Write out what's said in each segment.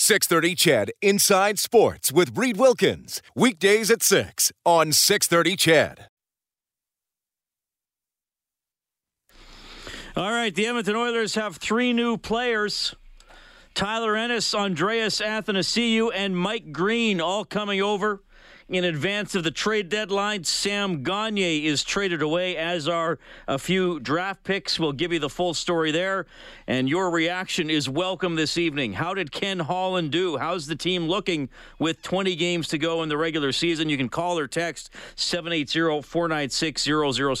630 CHED Inside Sports with Reed Wilkins. Weekdays at 6 on 630 CHED. All right, the Edmonton Oilers have three new players. Tyler Ennis, Andreas Athanasiou, and Mike Green all coming over in advance of the trade deadline. Sam Gagne is traded away, as are a few draft picks. We'll give you the full story there. And your reaction is welcome this evening. How did Ken Holland do? How's the team looking with 20 games to go in the regular season? You can call or text 780 496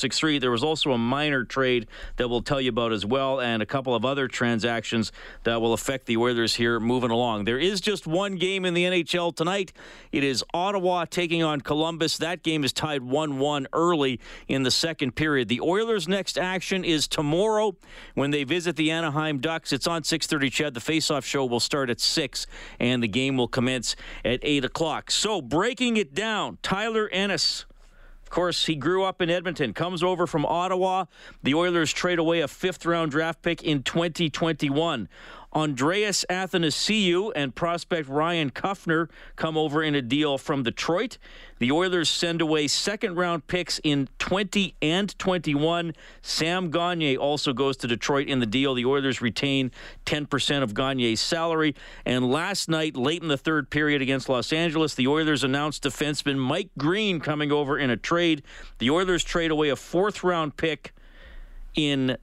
0063. There was also a minor trade that we'll tell you about as well, and a couple of other transactions that will affect the Oilers here moving along. There is just one game in the NHL tonight. It is Ottawa taking on Columbus. That game is tied 1 1 early in the second period. The Oilers' next action is tomorrow when they visit the Anaheim Ducks. It's on 6:30. CHED. The face-off show will start at six, and the game will commence at eight o'clock. So breaking it down, Tyler Ennis. Of course, he grew up in Edmonton, comes over from Ottawa. The Oilers trade away a fifth round draft pick in 2021. Andreas Athanasiou and prospect Ryan Kuffner come over in a deal from Detroit. The Oilers send away second round picks in 20 and 21. Sam Gagne also goes to Detroit in the deal. The Oilers retain 10% of Gagne's salary. And last night, late in the third period against Los Angeles, the Oilers announced defenseman Mike Green coming over in a trade. The Oilers trade away a fourth round pick in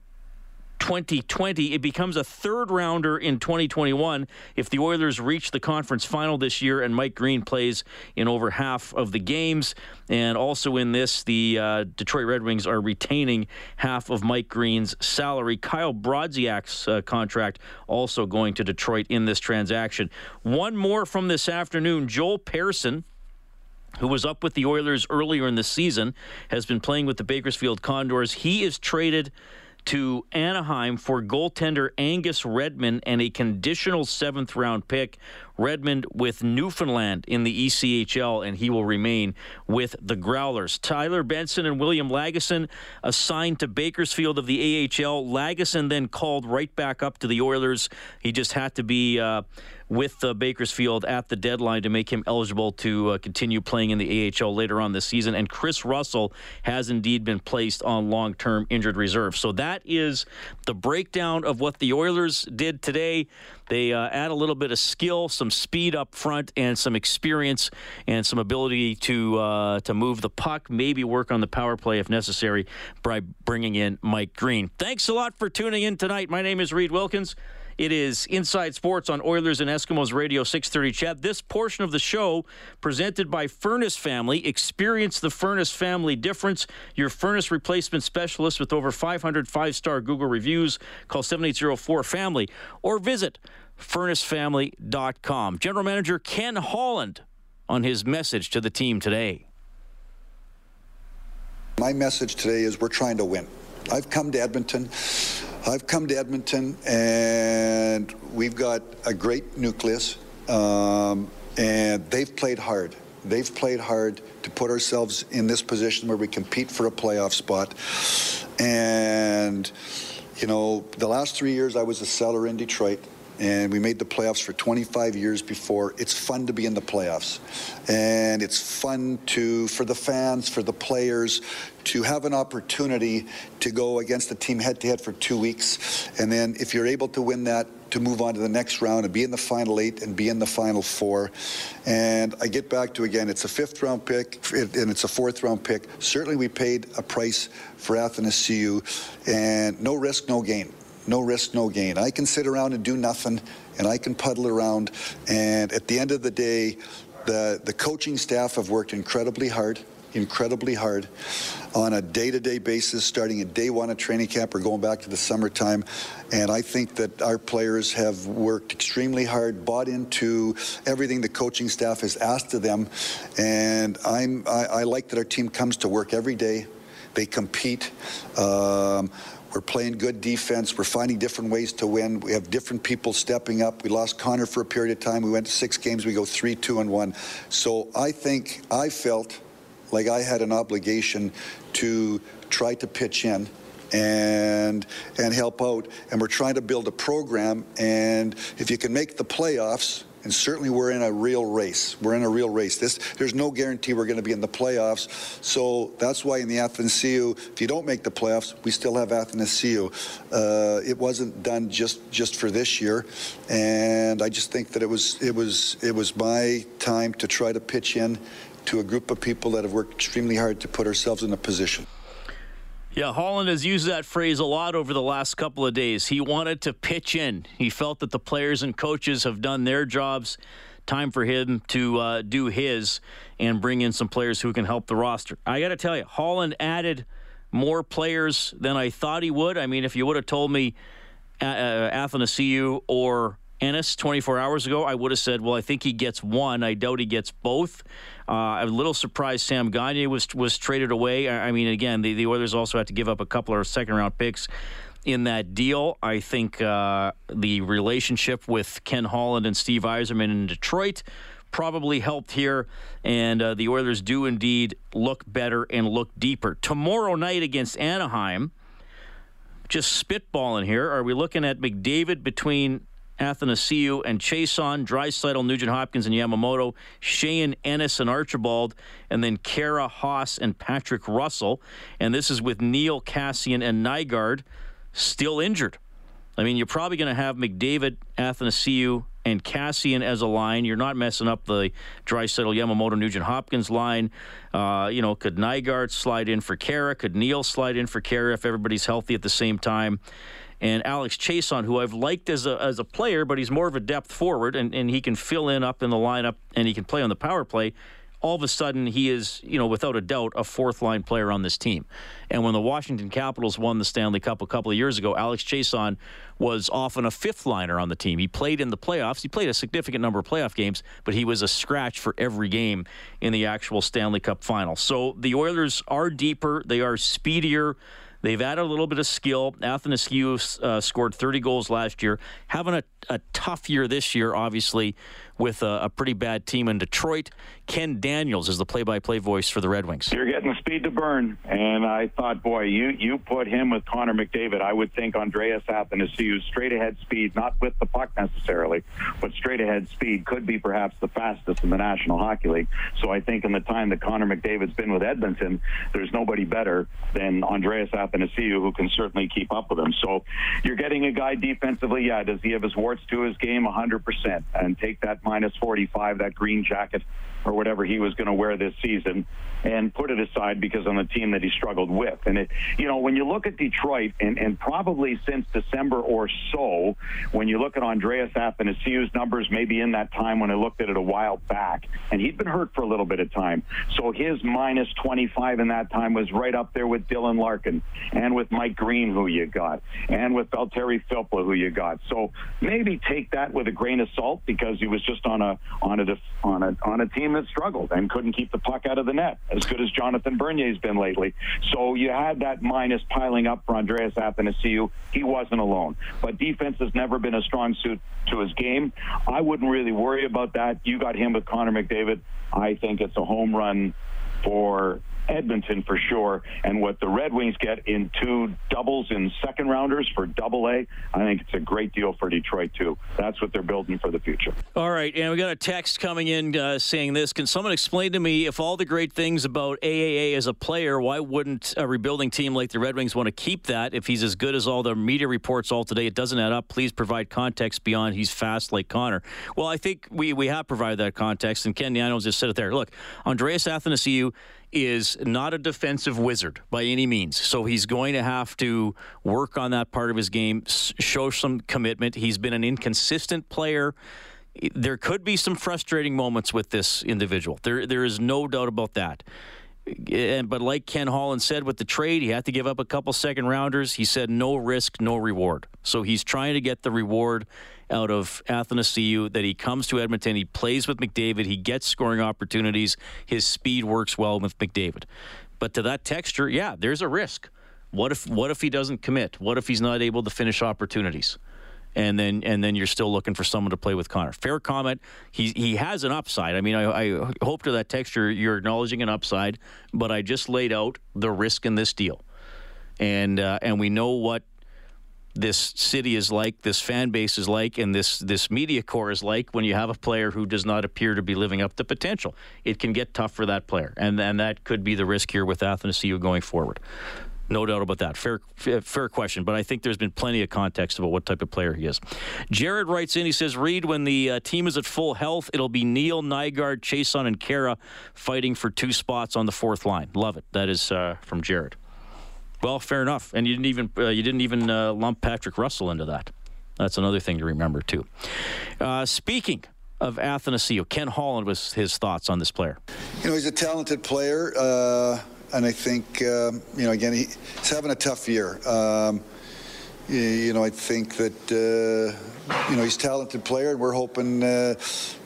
2020. It becomes a third rounder in 2021 if the Oilers reach the conference final this year and Mike Green plays in over half of the games. And also in this, the uh, Detroit Red Wings are retaining half of Mike Green's salary. Kyle Brodziak's uh, contract also going to Detroit in this transaction. One more from this afternoon Joel Pearson who was up with the Oilers earlier in the season, has been playing with the Bakersfield Condors. He is traded to Anaheim for goaltender Angus Redmond and a conditional seventh round pick. Redmond with Newfoundland in the ECHL, and he will remain with the Growlers. Tyler Benson and William Lagesson assigned to Bakersfield of the AHL. Lagesson then called right back up to the Oilers. He just had to be. Uh, with uh, Bakersfield at the deadline to make him eligible to uh, continue playing in the AHL later on this season. And Chris Russell has indeed been placed on long term injured reserve. So that is the breakdown of what the Oilers did today. They uh, add a little bit of skill, some speed up front, and some experience and some ability to uh, to move the puck. Maybe work on the power play if necessary by bringing in Mike Green. Thanks a lot for tuning in tonight. My name is Reed Wilkins. It is Inside Sports on Oilers and Eskimos Radio 630 CHED. This portion of the show presented by Furnace Family. Experience the Furnace Family difference. Your furnace replacement specialist with over 500 five-star Google reviews. Call 7804-FAMILY or visit furnacefamily.com. General Manager Ken Holland on his message to the team today. My message today is we're trying to win. I've come to Edmonton I've come to Edmonton and we've got a great nucleus, um, and they've played hard. They've played hard to put ourselves in this position where we compete for a playoff spot. And, you know, the last three years I was a seller in Detroit and we made the playoffs for 25 years before. It's fun to be in the playoffs, and it's fun to for the fans, for the players, to have an opportunity to go against a team head to head for two weeks, and then if you're able to win that, to move on to the next round and be in the final eight and be in the final four. And I get back to again, it's a fifth round pick and it's a fourth round pick. Certainly, we paid a price for Athanasiou, and no risk, no gain no risk, no gain. I can sit around and do nothing, and I can puddle around. And at the end of the day, the, the coaching staff have worked incredibly hard. incredibly hard on a day-to-day basis, starting at day one of training camp or going back to the summertime. And I think that our players have worked extremely hard, bought into everything the coaching staff has asked of them. And I'm, I, I like that our team comes to work every day. They compete. Um, we're playing good defense. We're finding different ways to win. We have different people stepping up. We lost Connor for a period of time. We went to six games. We go three, two, and one. So I think I felt like I had an obligation to try to pitch in and and help out. And we're trying to build a program. And if you can make the playoffs, and certainly we're in a real race. We're in a real race. This, there's no guarantee we're going to be in the playoffs. So that's why in the Athanasiou, if you don't make the playoffs, we still have Athanasiou. Uh, it wasn't done just just for this year, and I just think that it was it was it was my time to try to pitch in to a group of people that have worked extremely hard to put ourselves in a position. Yeah, Holland has used that phrase a lot over the last couple of days. He wanted to pitch in. He felt that the players and coaches have done their jobs. Time for him to uh, do his and bring in some players who can help the roster. I got to tell you, Holland added more players than I thought he would. I mean, if you would have told me uh, uh Athanasiou or Ennis 24 hours ago, I would have said, well, I think he gets one. I doubt he gets both. Uh, I'm a little surprised Sam Gagne was was traded away. I, I mean, again, the, the Oilers also had to give up a couple of second round picks in that deal. I think uh, the relationship with Ken Holland and Steve Yzerman in Detroit probably helped here, and uh, the Oilers do indeed look better and look deeper. Tomorrow night against Anaheim, just spitballing here, are we looking at McDavid between Athanasiou and Chiasson, Draisaitl, Nugent Hopkins, and Yamamoto, Sheahan, Ennis, and Archibald, and then Khaira Haas, and Patrick Russell. And this is with Neal Kassian and Nygard still injured. I mean, you're probably going to have McDavid, Athanasiou, and Kassian as a line. You're not messing up the Draisaitl, Yamamoto, Nugent Hopkins line. Uh, you know, could Nygard slide in for Khaira? Could Neal slide in for Khaira if everybody's healthy at the same time? And Alex Chiasson, who I've liked as a, as a player, but he's more of a depth forward, and, and he can fill in up in the lineup and he can play on the power play. All of a sudden, he is, you know, without a doubt, a fourth line player on this team. And when the Washington Capitals won the Stanley Cup a couple of years ago, Alex Chiasson was often a fifth liner on the team. He played in the playoffs. He played a significant number of playoff games, but he was a scratch for every game in the actual Stanley Cup final. So the Oilers are deeper, they are speedier. They've added a little bit of skill. Athanasiou uh, scored 30 goals last year, having a, a tough year this year, obviously, with a, a, pretty bad team in Detroit. Ken Daniels is the play-by-play voice for the Red Wings. You're getting speed to burn, and I thought, boy, you you put him with Connor McDavid. I would think Andreas Athanasiou straight ahead speed, not with the puck necessarily, but straight ahead speed could be perhaps the fastest in the National Hockey League. So I think in the time that Connor McDavid's been with Edmonton, there's nobody better than Andreas Athanasiou who can certainly keep up with him. So you're getting a guy defensively. Yeah, does he have his to his game? 100%, and take that minus 45, that green jacket or whatever he was going to wear this season and put it aside because on the team that he struggled with. And it, you know, when you look at Detroit and, and probably since December or so, when you look at Andreas Athanasiou's numbers, maybe in that time when I looked at it a while back, and he'd been hurt for a little bit of time. So his minus 25 in that time was right up there with Dylan Larkin and with Mike Green, who you got, and with Valtteri Filppula, who you got. So maybe take that with a grain of salt because he was just on a on a on a on a team that struggled and couldn't keep the puck out of the net as good as Jonathan Bernier's been lately. So you had that minus piling up for Andreas Athanasiou. He wasn't alone. But defense has never been a strong suit to his game. I wouldn't really worry about that. You got him with Connor McDavid. I think it's a home run for Edmonton for sure. And what the Red Wings get in two doubles in second rounders for double A, I think it's a great deal for Detroit, too. That's what they're building for the future. All right. And we got a text coming in uh, saying this. Can someone explain to me if all the great things about AAA as a player, why wouldn't a rebuilding team like the Red Wings want to keep that if he's as good as all the media reports all today? It doesn't add up. Please provide context beyond he's fast like Connor. Well, I think we, we have provided that context, and Ken Daniels just said it there. Look, Andreas Athanasiou is not a defensive wizard by any means. So he's going to have to work on that part of his game, show some commitment. He's been an inconsistent player. There could be some frustrating moments with this individual. There, there is no doubt about that. And, but like Ken Holland said with the trade, he had to give up a couple second rounders. He said no risk, no reward. So he's trying to get the reward out of Athanasiou that he comes to Edmonton, he plays with McDavid, he gets scoring opportunities, his speed works well with McDavid. But to that texture, yeah, there's a risk. What if what if he doesn't commit? What if he's not able to finish opportunities? And then and then you're still looking for someone to play with Connor. Fair comment. He he has an upside. I mean, I, I hope to that texture you're acknowledging an upside, but I just laid out the risk in this deal, and uh, and we know what this city is like, this fan base is like, and this this media corps is like when you have a player who does not appear to be living up to potential. It can get tough for that player, and and that could be the risk here with Athanasiou going forward. No doubt about that. Fair, fair question, but I think there's been plenty of context about what type of player he is. Jared writes in. He says, "Reed, when the uh, team is at full health, it'll be Neal, Nygard, Chiasson, and Khaira fighting for two spots on the fourth line. Love it. That is uh, from Jared. Well, fair enough. And you didn't even uh, you didn't even uh, lump Patrick Russell into that. That's another thing to remember too. Uh, speaking of Athanasiou, Ken Holland was his thoughts on this player. You know, he's a talented player uh, and I think um, you know again he, he's having a tough year. Um, you, you, know, I think that uh, you know he's a talented player, and we're hoping uh,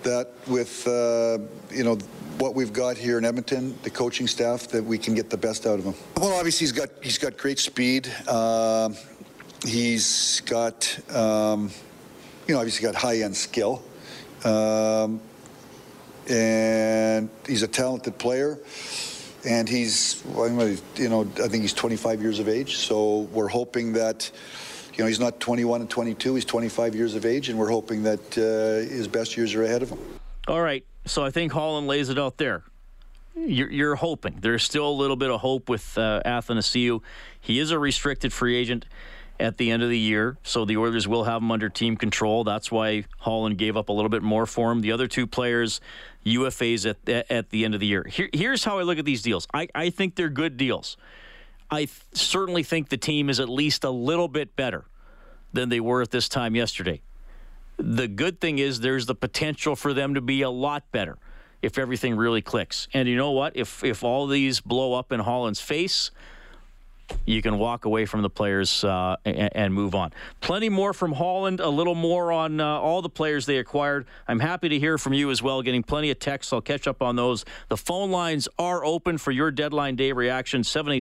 that with uh, you know what we've got here in Edmonton, the coaching staff, that we can get the best out of him. Well, obviously he's got he's got great speed. Um, he's got um, you know obviously got high end skill. Um, and he's a talented player and he's, you know, I think he's 25 years of age. So we're hoping that, you know, he's not 21 and 22. He's 25 years of age, and we're hoping that uh, his best years are ahead of him. All right. So I think Holland lays it out there. You're, you're hoping. There's still a little bit of hope with uh, Athanasiou. He is a restricted free agent at the end of the year, so the Oilers will have him under team control. That's why Holland gave up a little bit more for him. The other two players, UFAs at, at the end of the year. Here, here's how I look at these deals. I, I think they're good deals. I th- certainly think the team is at least a little bit better than they were at this time yesterday. The good thing is there's the potential for them to be a lot better if everything really clicks. And you know what? If if all these blow up in Holland's face, you can walk away from the players uh, and, and, move on. Plenty more from Holland, a little more on uh, all the players they acquired. I'm happy to hear from you as well, getting plenty of texts. I'll catch up on those. The phone lines are open for your deadline day reaction. 70-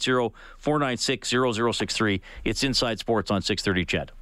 Zero four nine six zero zero six three. It's Inside Sports on 630 CHED.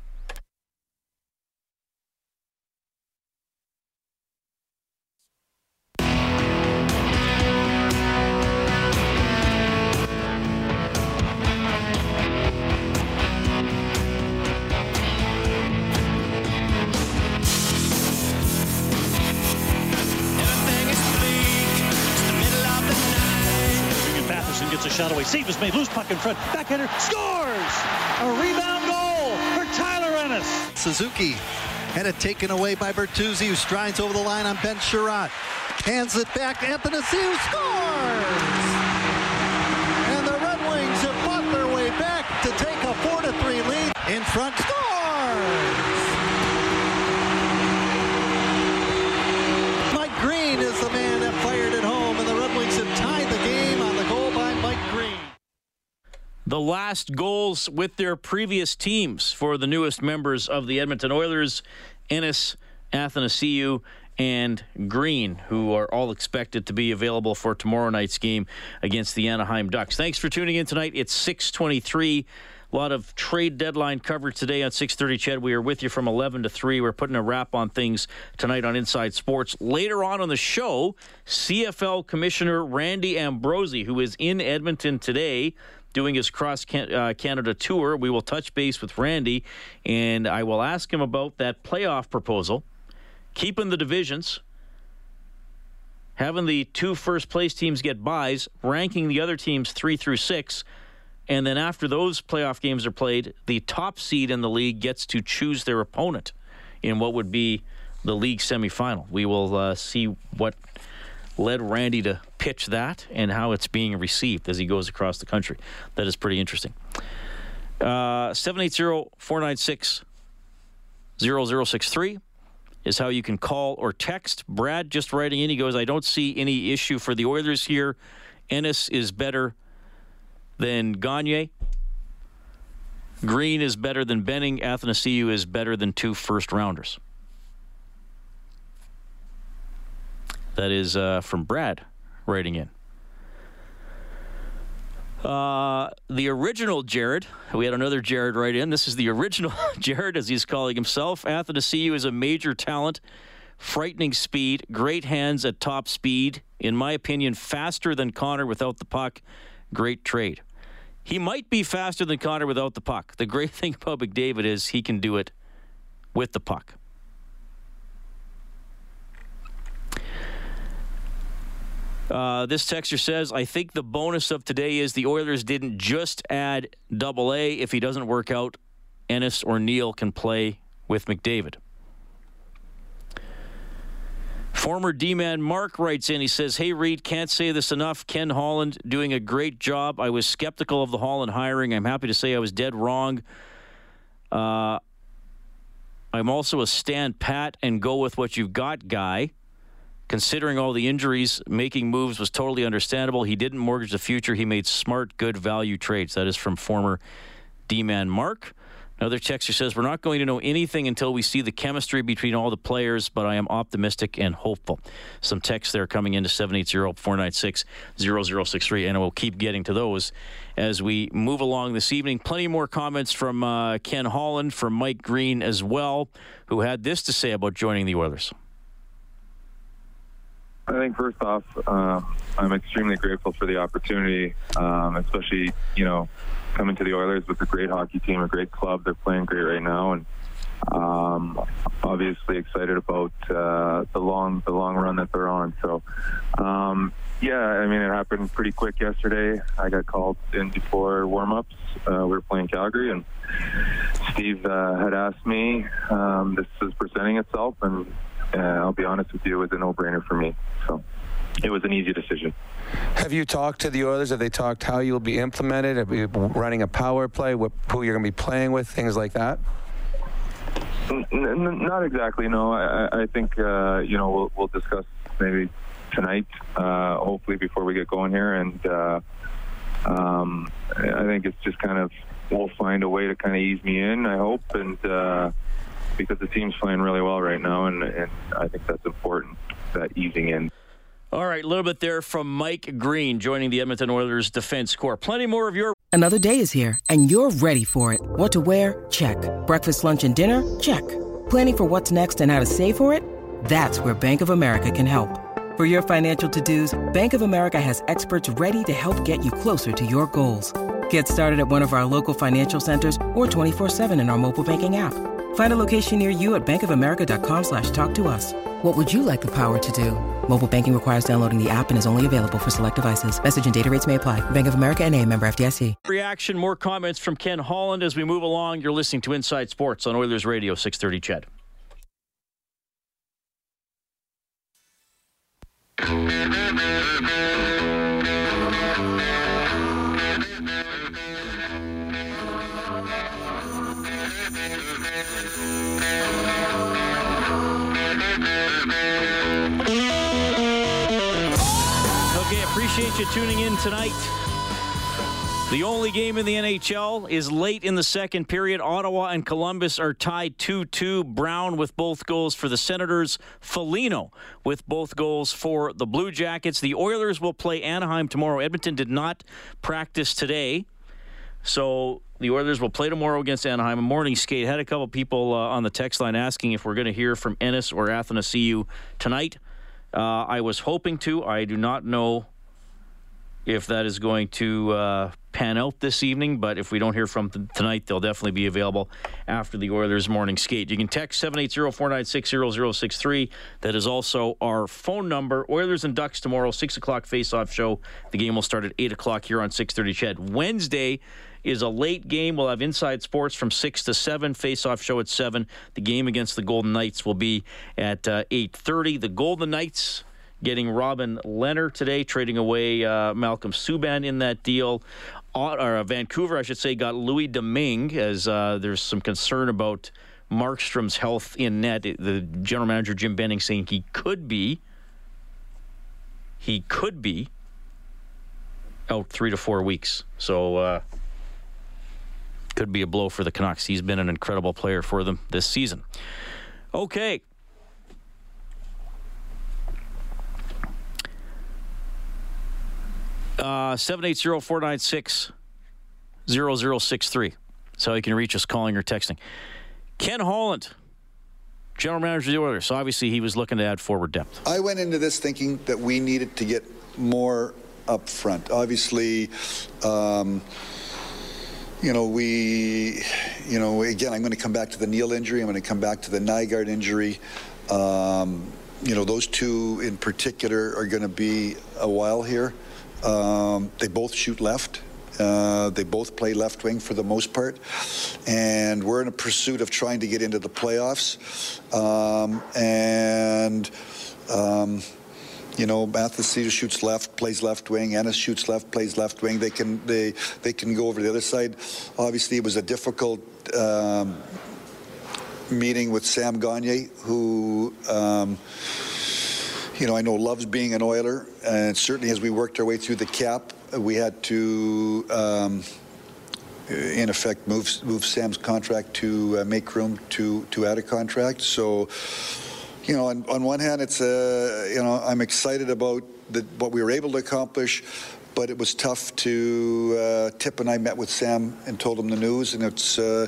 Shot away. Save is made. Loose puck in front. Backhander scores. A rebound goal for Tyler Ennis. Suzuki had it taken away by Bertuzzi, who strides over the line on Ben Chiarot. Hands it back to Athanasiou. Scores! And the Red Wings have fought their way back to take a 4-3 lead. In front, Last goals with their previous teams for the newest members of the Edmonton Oilers, Ennis, Athanasiou, and Green, who are all expected to be available for tomorrow night's game against the Anaheim Ducks. Thanks for tuning in tonight. It's 623. A lot of trade deadline coverage today on 6:30. CHED, we are with you from 11 to 3. We're putting a wrap on things tonight on Inside Sports. Later on on the show, CFL Commissioner Randy Ambrosie, who is in Edmonton today doing his cross uh, Canada tour. We will touch base with Randy, and I will ask him about that playoff proposal, keeping the divisions having the two first place teams get buys, ranking the other teams three through six, and then after those playoff games are played, the top seed in the league gets to choose their opponent in what would be the league semifinal. We will uh, see what led Randy to pitch that and how it's being received as he goes across the country. That is pretty interesting. Uh, 780 496 0063 is how you can call or text. Brad just writing in, he goes, I don't see any issue for the Oilers here. Ennis is better than Gagne. Green is better than Benning. Athanasiou is better than two first rounders. That is uh, from Brad writing in. Uh, the original Jared, we had another Jared write in. This is the original Jared, as he's calling himself. Athanasiou is a major talent, frightening speed, great hands at top speed. In my opinion, faster than Connor without the puck. Great trade. He might be faster than Connor without the puck. The great thing about McDavid is he can do it with the puck. Uh, this texter says, I think the bonus of today is the Oilers didn't just add double A. If he doesn't work out, Ennis or Neal can play with McDavid. Former D man Mark writes in. He says, Hey, Reed, can't say this enough. Ken Holland doing a great job. I was skeptical of the Holland hiring. I'm happy to say I was dead wrong. Uh, I'm also a stand pat and go with what you've got guy. Considering all the injuries, making moves was totally understandable. He didn't mortgage the future. He made smart, good value trades. That is from former D man Mark. Another texter says, We're not going to know anything until we see the chemistry between all the players, but I am optimistic and hopeful. Some texts there coming into 780 496 0063, and we'll keep getting to those as we move along this evening. Plenty more comments from uh, Ken Holland, from Mike Green as well, who had this to say about joining the Oilers. I think first off, uh, I'm extremely grateful for the opportunity, um, especially you know coming to the Oilers with a great hockey team, a great club. They're playing great right now, and um, obviously excited about uh, the long the long run that they're on. So, um, yeah, I mean it happened pretty quick yesterday. I got called in before warmups. Uh, we were playing Calgary, and Steve uh, had asked me. Um, this is presenting itself, and uh, I'll be honest with you, it was a no-brainer for me. So it was an easy decision. Have you talked to the Oilers? Have they talked how you'll be implemented? Have you running a power play? What who you're going to be playing with? Things like that. N- n- not exactly. No, I, I think uh, you know we'll, we'll, discuss maybe tonight, uh, hopefully before we get going here, and uh, um, I think it's just kind of we'll find a way to kind of ease me in. I hope and uh, because the team's playing really well right now, and, and I think that's important, that easing in. All right, a little bit there from Mike Green joining the Edmonton Oilers defense corps. Plenty more of your. Another day is here, and you're ready for it. What to wear? Check. Breakfast, lunch, and dinner? Check. Planning for what's next and how to save for it? That's where Bank of America can help. For your financial to dos, Bank of America has experts ready to help get you closer to your goals. Get started at one of our local financial centers or 24 7 in our mobile banking app. Find a location near you at bankofamerica.com slash talk to us. What would you like the power to do? Mobile banking requires downloading the app and is only available for select devices. Message and data rates may apply. Bank of America and a member FDIC. Reaction, more comments from Ken Holland as we move along. You're listening to Inside Sports on Oilers Radio 630 CHED. Appreciate you tuning in tonight. The only game in the NHL is late in the second period. Ottawa and Columbus are tied 2 2. Brown with both goals for the Senators. Foligno with both goals for the Blue Jackets. The Oilers will play Anaheim tomorrow. Edmonton did not practice today. So the Oilers will play tomorrow against Anaheim. A morning skate. Had a couple people uh, on the text line asking if we're going to hear from Ennis or Athanasiou tonight. Uh, I was hoping to. I do not know if that is going to uh, pan out this evening. But if we don't hear from them tonight, they'll definitely be available after the Oilers morning skate. You can text 780-496-0063. That is also our phone number. Oilers and Ducks tomorrow, 6 o'clock face-off show. The game will start at 8 o'clock here on 630 CHED. Wednesday is a late game. We'll have Inside Sports from 6 to 7, face-off show at 7. The game against the Golden Knights will be at uh, 8.30. The Golden Knights getting Robin Lehner today, trading away uh, Malcolm Subban in that deal. Or uh, Vancouver, I should say, got Louis Domingue as uh, there's some concern about Markstrom's health in net. The general manager Jim Benning saying he could be, he could be out three to four weeks. So uh, could be a blow for the Canucks. He's been an incredible player for them this season. Okay, Uh, 780 496 0063. So you can reach us calling or texting. Ken Holland, general manager of the Oilers. So obviously, he was looking to add forward depth. I went into this thinking that we needed to get more up front. Obviously, um, you know, we, you know, again, I'm going to come back to the Neal injury. I'm going to come back to the Nygard injury. Um, you know, those two in particular are going to be a while here. Um, they both shoot left. Uh, they both play left wing for the most part. And we're in a pursuit of trying to get into the playoffs. Um, and, um, you know, Athanasiou shoots left, plays left wing. Ennis shoots left, plays left wing. They can they they can go over the other side. Obviously, it was a difficult um, meeting with Sam Gagne, who um, you know, I know loves being an Oiler, and certainly as we worked our way through the cap, we had to, um, in effect, move move Sam's contract to uh, make room to to add a contract. So, you know, on, on one hand, it's uh, you know, I'm excited about the, what we were able to accomplish. But it was tough to. Uh, Tip and I met with Sam and told him the news, and it's uh,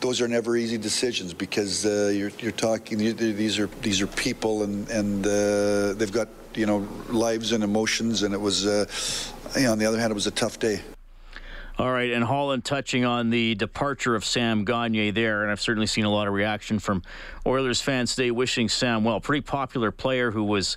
those are never easy decisions because uh, you're, you're talking these are these are people and and uh, they've got you know lives and emotions and it was uh, you know, on the other hand it was a tough day. All right, and Holland touching on the departure of Sam Gagne there, and I've certainly seen a lot of reaction from Oilers fans today wishing Sam well. Pretty popular player who was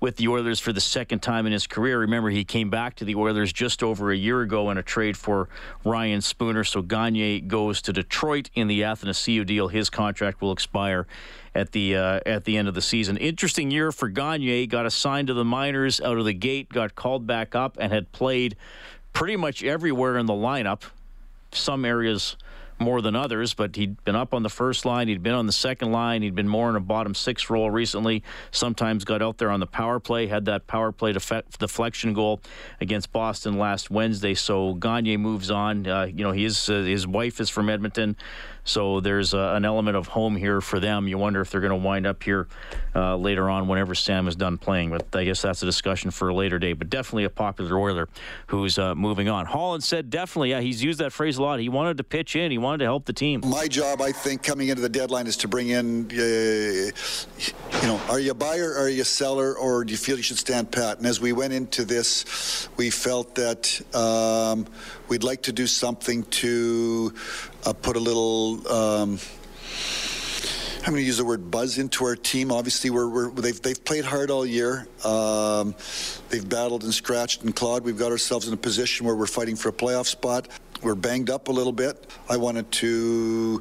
with the Oilers for the second time in his career. Remember, he came back to the Oilers just over a year ago in a trade for Ryan Spooner. So Gagne goes to Detroit in the Athanasiou deal. His contract will expire at the uh, at the end of the season. Interesting year for Gagne. Got assigned to the minors out of the gate, got called back up, and had played pretty much everywhere in the lineup. Some areas more than others, but he'd been up on the first line, he'd been on the second line, he'd been more in a bottom six role recently. Sometimes got out there on the power play, had that power play def- deflection goal against Boston last Wednesday. So Gagne moves on. Uh, you know, his uh, his wife is from Edmonton. So there's uh, an element of home here for them. You wonder if they're going to wind up here uh, later on whenever Sam is done playing. But I guess that's a discussion for a later day. But definitely a popular Oiler who's uh, moving on. Holland said definitely, yeah, he's used that phrase a lot. He wanted to pitch in. He wanted to help the team. My job, I think, coming into the deadline is to bring in, uh, you know, are you a buyer, are you a seller, or do you feel you should stand pat? And as we went into this, we felt that um, we'd like to do something to uh, put a little. Um, I'm going to use the word buzz into our team. Obviously, we're, we're, they've, they've played hard all year. Um, they've battled and scratched and clawed. We've got ourselves in a position where we're fighting for a playoff spot. We're banged up a little bit. I wanted to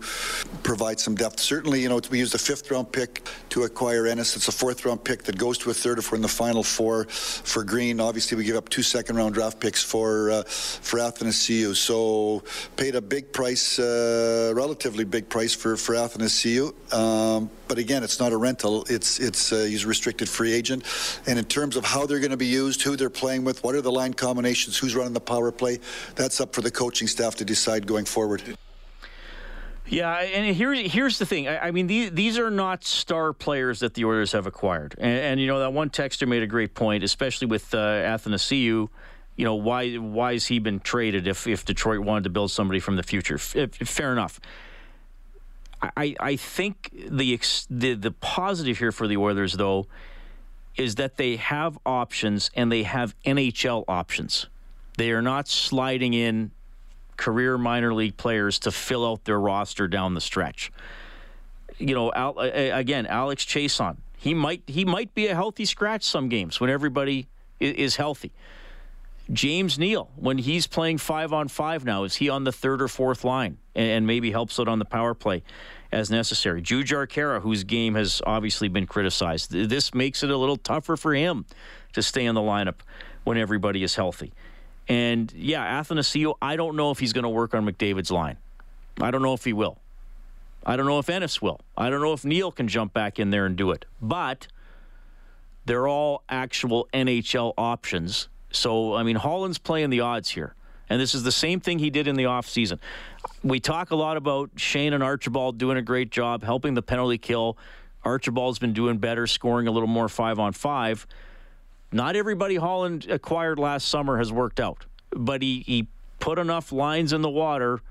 provide some depth. Certainly, you know, we used a fifth round pick to acquire Ennis. It's a fourth round pick that goes to a third if we're in the final four for Green. Obviously, we give up two second round draft picks for uh, for Athanasiou. So paid a big price, uh, relatively big price for for Athanasiou. Um, but again, it's not a rental. It's it's uh, he's a restricted free agent. And in terms of how they're going to be used, who they're playing with, what are the line combinations, who's running the power play, that's up for the coaching staff to decide going forward. Yeah, and here's here's the thing. I, I, mean, these these are not star players that the Oilers have acquired, and, and you know that one texter made a great point, especially with uh, Athanasiou. You know why why has he been traded if if Detroit wanted to build somebody from the future? F- fair enough. I I think the the the positive here for the Oilers though is that they have options and they have NHL options. They are not sliding in career minor league players to fill out their roster down the stretch. You know, Al, again, Alex Chiasson, he might he might be a healthy scratch some games when everybody is healthy. James Neal, when he's playing five on five now, is he on the third or fourth line and maybe helps out on the power play as necessary? Jujhar Khaira, whose game has obviously been criticized, this makes it a little tougher for him to stay in the lineup when everybody is healthy. And yeah, Athanasiou, I don't know if he's going to work on McDavid's line. I don't know if he will. I don't know if Ennis will. I don't know if Neal can jump back in there and do it. But they're all actual NHL options so, I mean, Holland's playing the odds here. And this is the same thing he did in the offseason. We talk a lot about Sheahan and Archibald doing a great job helping the penalty kill. Archibald's been doing better, scoring a little more five on five. Not everybody Holland acquired last summer has worked out, but he, he put enough lines in the water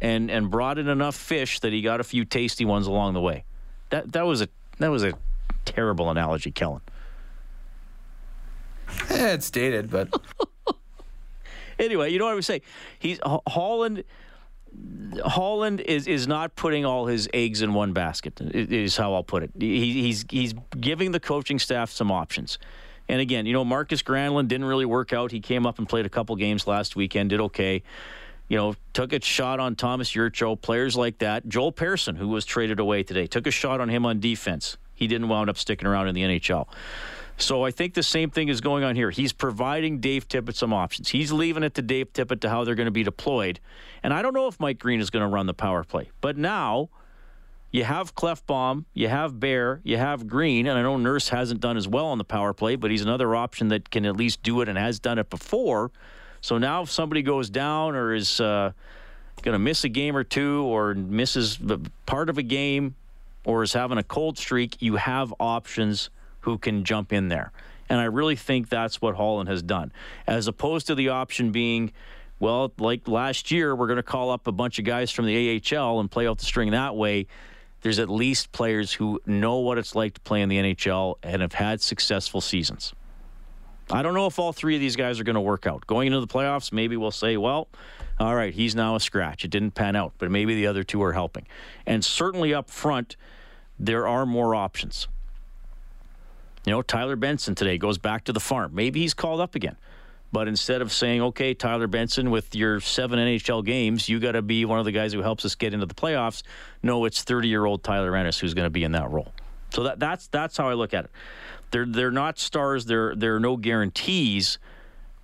and, and brought in enough fish that he got a few tasty ones along the way. That, that, was, a, that was a terrible analogy, Kellen. Eh, it's dated, but anyway, you know what I would say. He's Holland. Holland is is not putting all his eggs in one basket. Is how I'll put it. He, he's he's giving the coaching staff some options. And again, you know, Markus Granlund didn't really work out. He came up and played a couple games last weekend, did okay. You know, took a shot on Thomas Jurco, players like that. Joel Pearson, who was traded away today, took a shot on him on defense. He didn't wound up sticking around in the NHL. So I think the same thing is going on here. He's providing Dave Tippett some options. He's leaving it to Dave Tippett to how they're going to be deployed. And I don't know if Mike Green is going to run the power play. But now you have Klefbom, you have Bear, you have Green, and I know Nurse hasn't done as well on the power play, but he's another option that can at least do it and has done it before. So now if somebody goes down or is uh, going to miss a game or two or misses part of a game or is having a cold streak, you have options who can jump in there. And I really think that's what Holland has done, as opposed to the option being, well, like last year, we're going to call up a bunch of guys from the AHL and play out the string that way. There's at least players who know what it's like to play in the NHL and have had successful seasons. I don't know if all three of these guys are going to work out. Going into the playoffs, maybe we'll say, well, all right, he's now a scratch. It didn't pan out, but maybe the other two are helping. And certainly up front, there are more options. You know, Tyler Benson today goes back to the farm. Maybe he's called up again. But instead of saying, okay, Tyler Benson, with your seven NHL games, you got to be one of the guys who helps us get into the playoffs, no, it's 30 year old Tyler Ennis who's going to be in that role. So that, that's, that's how I look at it. They're, they're not stars, there, there are no guarantees,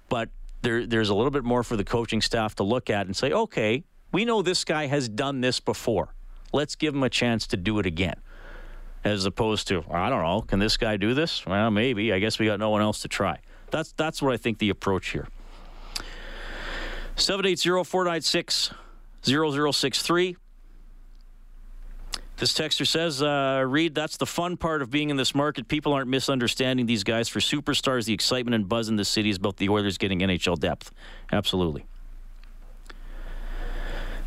but there, there's a little bit more for the coaching staff to look at and say, okay, we know this guy has done this before. Let's give him a chance to do it again as opposed to I don't know, can this guy do this? Well, maybe. I guess we got no one else to try. That's that's what I think the approach here. 780-496-0063. This texter says, uh, Reed, that's the fun part of being in this market. People aren't misunderstanding these guys for superstars. The excitement and buzz in the city is about the Oilers getting NHL depth. Absolutely.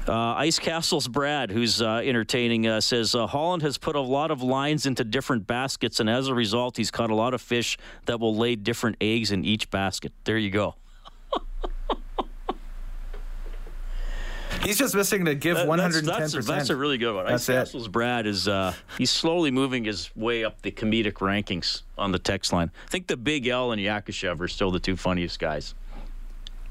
Uh, Ice Castle's Brad, who's uh, entertaining, uh, says uh, Holland has put a lot of lines into different baskets, and as a result, he's caught a lot of fish that will lay different eggs in each basket. There you go. He's just missing to give one hundred and ten percent. That's a really good one. That's Ice it. Castle's Brad is uh, he's slowly moving his way up the comedic rankings on the text line. I think the Big L and Yakushev are still the two funniest guys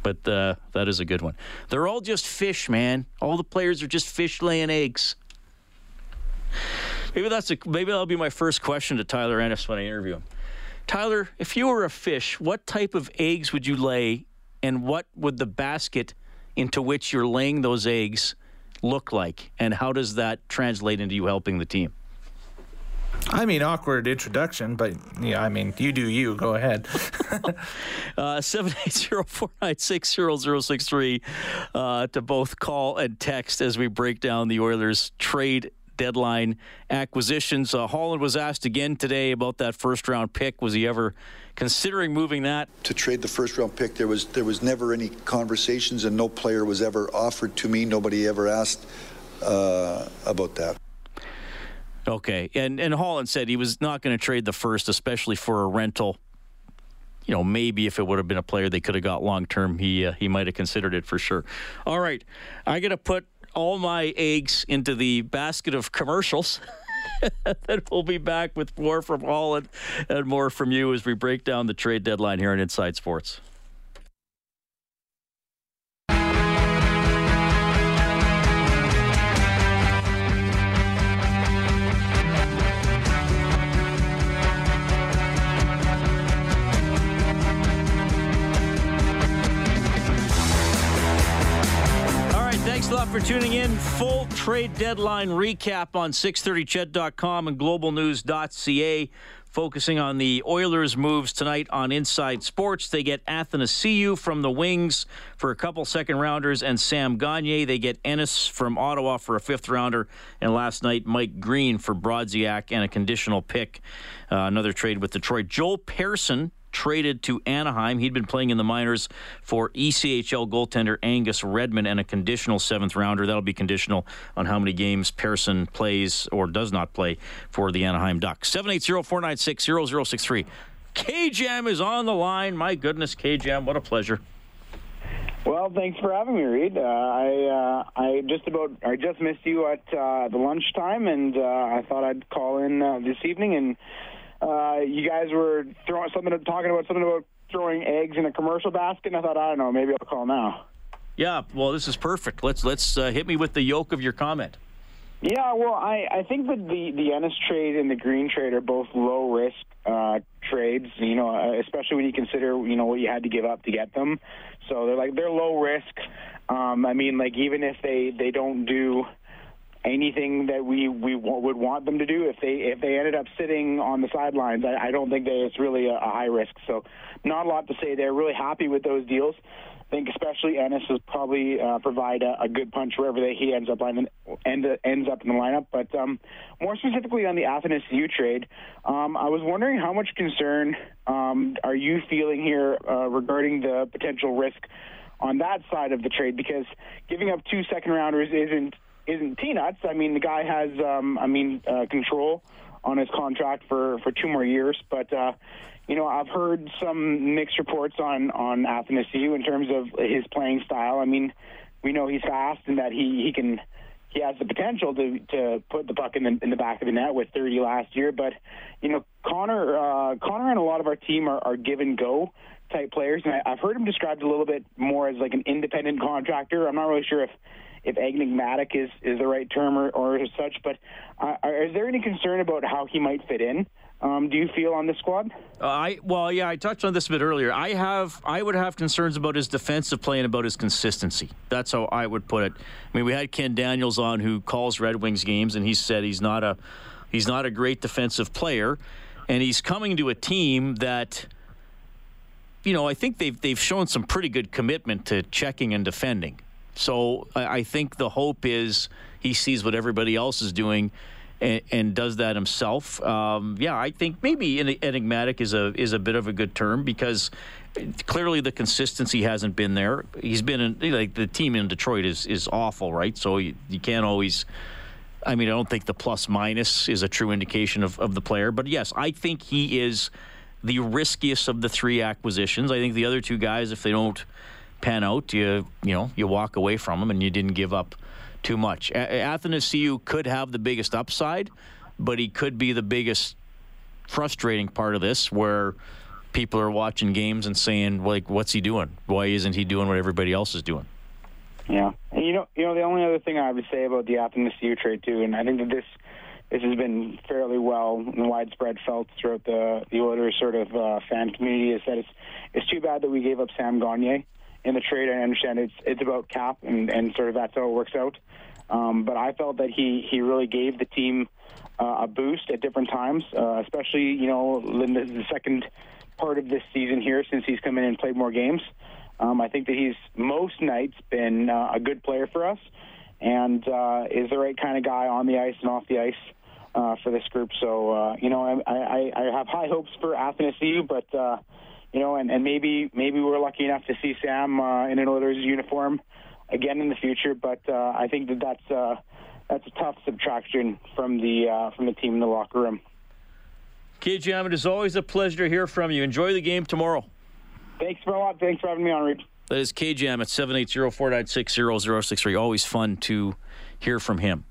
but uh, that is a good one. They're all just fish, man. All the players are just fish laying eggs. Maybe that's a maybe that'll be my first question to Tyler Ennis when I interview him. Tyler, if you were a fish, what type of eggs would you lay, and what would the basket into which you're laying those eggs look like, and how does that translate into you helping the team? I mean, awkward introduction, but yeah, I mean, you do you. Go ahead. uh, seven eight zero four nine six zero zero six three uh, to both call and text as we break down the Oilers trade deadline acquisitions. Uh, Holland was asked again today about that first round pick. Was he ever considering moving that? To trade the first round pick, there was there was never any conversations, and no player was ever offered to me. Nobody ever asked uh, about that. Okay, and and Holland said he was not going to trade the first, especially for a rental. You know, maybe if it would have been a player they could have got long term, he uh, he might have considered it for sure. All right, I got to put all my eggs into the basket of commercials. then we'll be back with more from Holland and more from you as we break down the trade deadline here on Inside Sports. Thanks a lot for tuning in. Full trade deadline recap on 630ched.com and globalnews.ca. Focusing on the Oilers' moves tonight on Inside Sports. They get Athanasiou from the Wings for a couple second rounders and Sam Gagne. They get Ennis from Ottawa for a fifth rounder. And last night, Mike Green for Brodziak and a conditional pick. Uh, another trade with Detroit. Joel Persson traded to Anaheim. He'd been playing in the minors for ECHL goaltender Angus Redmond and a conditional seventh rounder. That'll be conditional on how many games Pearson plays or does not play for the Anaheim Ducks. 780 496 0063. KJM is on the line. My goodness, KJM, what a pleasure. Well, thanks for having me, Reed. Uh, I uh, I just about I just missed you at uh, the lunchtime, and uh, I thought I'd call in uh, this evening and uh, you guys were throwing something, talking about something about throwing eggs in a commercial basket. And I thought, I don't know, maybe I'll call now. Yeah, well, this is perfect. Let's let's uh, hit me with the yoke of your comment. Yeah, well, I, I think that the the Ennis trade and the Green trade are both low risk uh, trades. You know, uh, especially when you consider you know what you had to give up to get them. So they're like they're low risk. Um, I mean, like even if they they don't do anything that we we w- would want them to do. If they if they ended up sitting on the sidelines, I, I don't think that it's really a, a high risk. So, not a lot to say. They're really happy with those deals. I think especially Ennis will probably uh, provide a, a, good punch wherever they, he ends up end, ends up in the lineup. But um, more specifically on the Athanasiou trade, um, I was wondering how much concern um, are you feeling here uh, regarding the potential risk on that side of the trade? Because giving up two second rounders isn't isn't peanuts. I mean, the guy has, um, I mean, uh, control on his contract for, for two more years. But, uh, you know, I've heard some mixed reports on, on Athanasiou in terms of his playing style. I mean, we know he's fast and that he, he can he has the potential to to put the puck in the in the back of the net with 30 last year. But you know, Connor uh, Connor and a lot of our team are, are give and go type players, and I, I've heard him described a little bit more as like an independent contractor. I'm not really sure if if enigmatic is, is the right term or, or such. But uh, is there any concern about how he might fit in? Um, do you feel on the squad? Uh, I well, yeah, I touched on this a bit earlier. I have, I would have concerns about his defensive play and about his consistency. That's how I would put it. I mean, we had Ken Daniels on who calls Red Wings games, and he said he's not a, he's not a great defensive player, and he's coming to a team that, you know, I think they've they've shown some pretty good commitment to checking and defending. So I, think the hope is he sees what everybody else is doing. And, and, does that himself. Um, yeah, I think maybe enigmatic is a is a bit of a good term because clearly the consistency hasn't been there. He's been in, like the team in Detroit is is awful, right? So you, you can't always. I mean, I don't think the plus minus is a true indication of, of the player, but yes, I think he is the riskiest of the three acquisitions. I think the other two guys, if they don't pan out, you you know you walk away from them and you didn't give up too much. Athanasiou could have the biggest upside, but he could be the biggest frustrating part of this, where people are watching games and saying like, "What's he doing? Why isn't he doing what everybody else is doing?" Yeah, and you know, you know, the only other thing I would say about the Athanasiou trade too, and I think that this this has been fairly well and widespread felt throughout the the Oilers sort of uh, fan community, is that it's it's too bad that we gave up Sam Gagne in the trade. I understand it's it's about cap and, and sort of that's how it works out. Um, but I felt that he he really gave the team uh, a boost at different times, uh, especially you know in the, the second part of this season here since he's come in and played more games. Um, I think that he's most nights been uh, a good player for us and uh, is the right kind of guy on the ice and off the ice uh, for this group. So uh, you know I, I, I have high hopes for Athanasiou, but uh, you know, and, and maybe maybe we're lucky enough to see Sam uh, in an Oilers uniform again in the future. But uh, I think that that's uh, that's a tough subtraction from the uh, from the team in the locker room. KJ Ahmed, it's always a pleasure to hear from you. Enjoy the game tomorrow. Thanks for a lot. Thanks for having me on, Reed. That is KJ Ahmed 780-496-0063. Always fun to hear from him.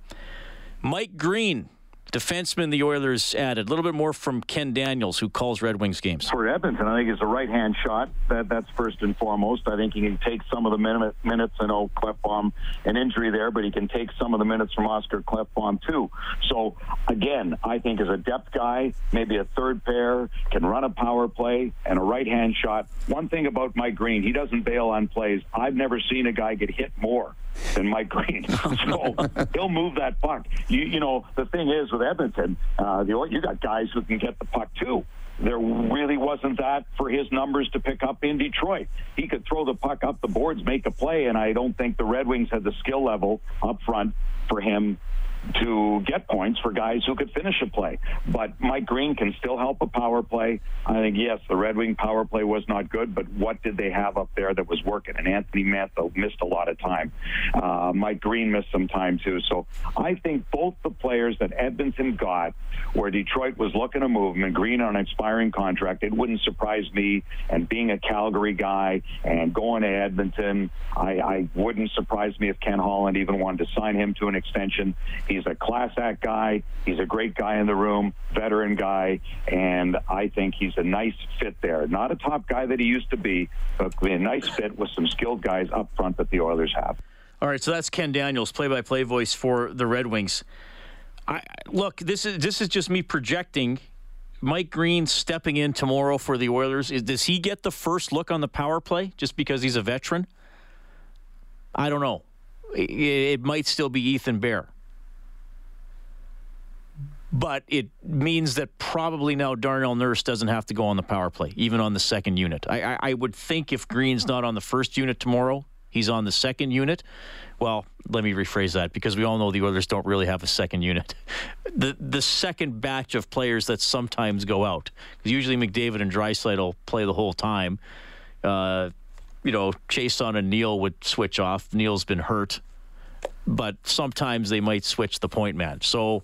Mike Green defenseman the Oilers added. A little bit more from Ken Daniels, who calls Red Wings games. For Edmonton, I think it's a right hand shot. That, that's first and foremost. I think he can take some of the minute, minutes. I know Klefbom, an injury there, but he can take some of the minutes from Oscar Klefbom, too. So, again, I think as a depth guy, maybe a third pair, can run a power play and a right hand shot. One thing about Mike Green, he doesn't bail on plays. I've never seen a guy get hit more than Mike Green. so he'll move that puck. You, you know, the thing is with Edmonton, uh, the, you got guys who can get the puck too. There really wasn't that for his numbers to pick up in Detroit. He could throw the puck up the boards, make a play, and I don't think the Red Wings had the skill level up front for him to get points for guys who could finish a play. But Mike Green can still help a power play. I think, yes, the Red Wing power play was not good, but what did they have up there that was working? And Anthony Mantha missed a lot of time. Uh, Mike Green missed some time, too. So I think both the players that Edmonton got, where Detroit was looking to move, him and Green on an expiring contract, it wouldn't surprise me. And being a Calgary guy and going to Edmonton, I, I wouldn't surprise me if Ken Holland even wanted to sign him to an extension. He He's a class act guy. He's a great guy in the room, veteran guy, and I think he's a nice fit there. Not a top guy that he used to be, but a nice fit with some skilled guys up front that the Oilers have. All right, so that's Ken Daniels, play-by-play voice for the Red Wings. I, look, this is this is just me projecting. Mike Green stepping in tomorrow for the Oilers. Is, does he get the first look on the power play just because he's a veteran? I don't know. It, it might still be Ethan Bear but it means that probably now Darnell Nurse doesn't have to go on the power play, even on the second unit. I, I, I, would think if Green's not on the first unit tomorrow, he's on the second unit. Well, let me rephrase that because we all know the Oilers don't really have a second unit. The the second batch of players that sometimes go out because usually McDavid and Draisaitl play the whole time. Uh, you know, Chiasson and Neal would switch off. Neal's been hurt, but sometimes they might switch the point man. So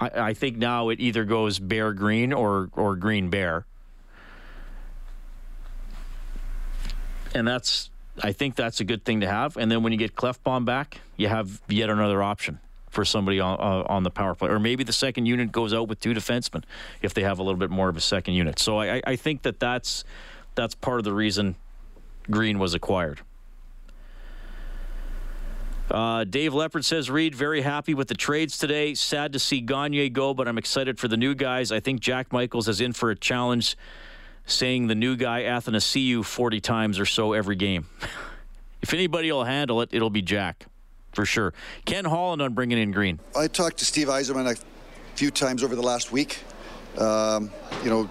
I, I think now it either goes Bear Green or or Green Bear, and that's I think that's a good thing to have. And then when you get Klefbom back, you have yet another option for somebody on, uh, on the power play. Or maybe the second unit goes out with two defensemen if they have a little bit more of a second unit. So I, I think that that's, that's part of the reason Green was acquired. Uh, Dave Leopard says, Reed, very happy with the trades today. Sad to see Gagne go, but I'm excited for the new guys. I think Jack Michaels is in for a challenge, saying the new guy, Athanasiou, 40 times or so every game. if anybody will handle it, it'll be Jack, for sure. Ken Holland on bringing in Green. I talked to Steve Yzerman a few times over the last week. Um, you know,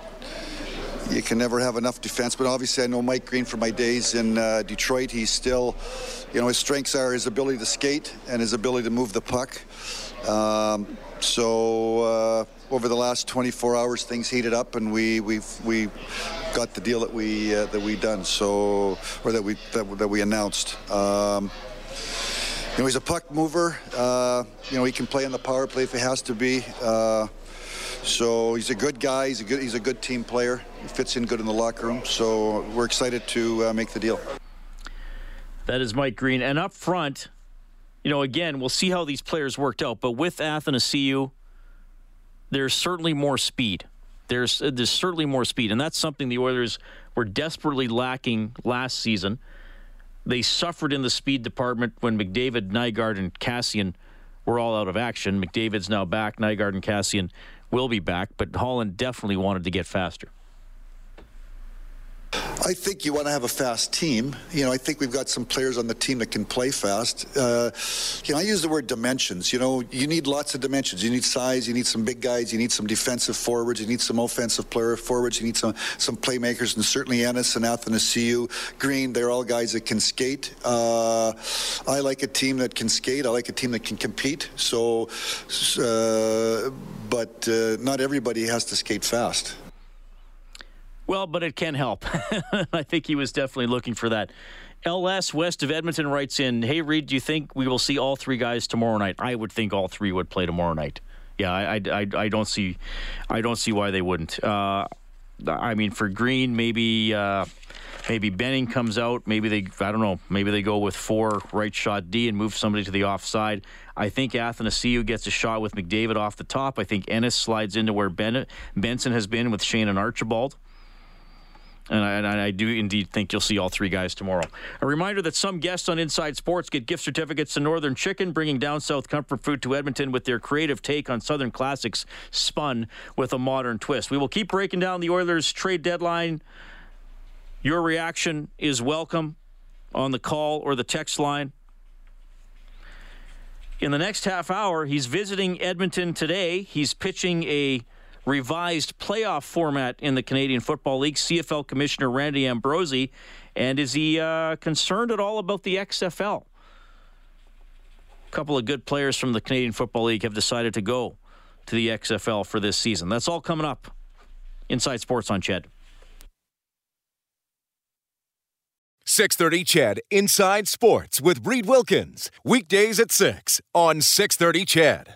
you can never have enough defense. But obviously, I know Mike Green from my days in uh, Detroit. He's still, you know, his strengths are his ability to skate and his ability to move the puck. Um, so uh, over the last 24 hours, things heated up, and we we we got the deal that we uh, that we done. So or that we that, that we announced. Um, you know, he's a puck mover. Uh, you know, he can play in the power play if he has to be. So he's a good guy. He's a good. He's a good team player. He fits in good in the locker room. So we're excited to uh, make the deal. That is Mike Green, and up front, you know, again, we'll see how these players worked out. But with Athanasiou, there's certainly more speed. There's there's certainly more speed, and that's something the Oilers were desperately lacking last season. They suffered in the speed department when McDavid, Nygard, and Kassian were all out of action. McDavid's now back. Nygard and Kassian will be back, but Holland definitely wanted to get faster. I think you want to have a fast team. You know, I think we've got some players on the team that can play fast. Uh, you know, I use the word dimensions. You know, you need lots of dimensions. You need size. You need some big guys. You need some defensive forwards. You need some offensive player forwards. You need some some playmakers, and certainly Ennis and Athanasiou, Green. They're all guys that can skate. Uh, I like a team that can skate. I like a team that can compete. So, uh, but uh, not everybody has to skate fast. Well, but it can help. I think he was definitely looking for that LS west of Edmonton writes in, "Hey Reed, do you think we will see all three guys tomorrow night? I would think all three would play tomorrow night. Yeah, I, I, I, don't see, I don't see why they wouldn't. Uh, I mean, for Green, maybe." Uh, maybe Benning comes out. Maybe they, I don't know, maybe they go with four right shot D and move somebody to the offside. I think Athanasiou gets a shot with McDavid off the top. I think Ennis slides into where ben, Benson has been with Sheahan and Archibald. And I, and I, do indeed think you'll see all three guys tomorrow. A reminder that some guests on Inside Sports get gift certificates to Northern Chicken, bringing down south comfort food to Edmonton with their creative take on Southern classics spun with a modern twist. We will keep breaking down the Oilers' trade deadline your reaction is welcome on the call or the text line. In the next half hour, he's visiting Edmonton today. He's pitching a revised playoff format in the Canadian Football League. CFL Commissioner Randy Ambrosie. And is he uh, concerned at all about the XFL? A couple of good players from the Canadian Football League have decided to go to the XFL for this season. That's all coming up. Inside Sports on CHED. 630 CHED Inside Sports with Reed Wilkins. Weekdays at 6 on 630 CHED.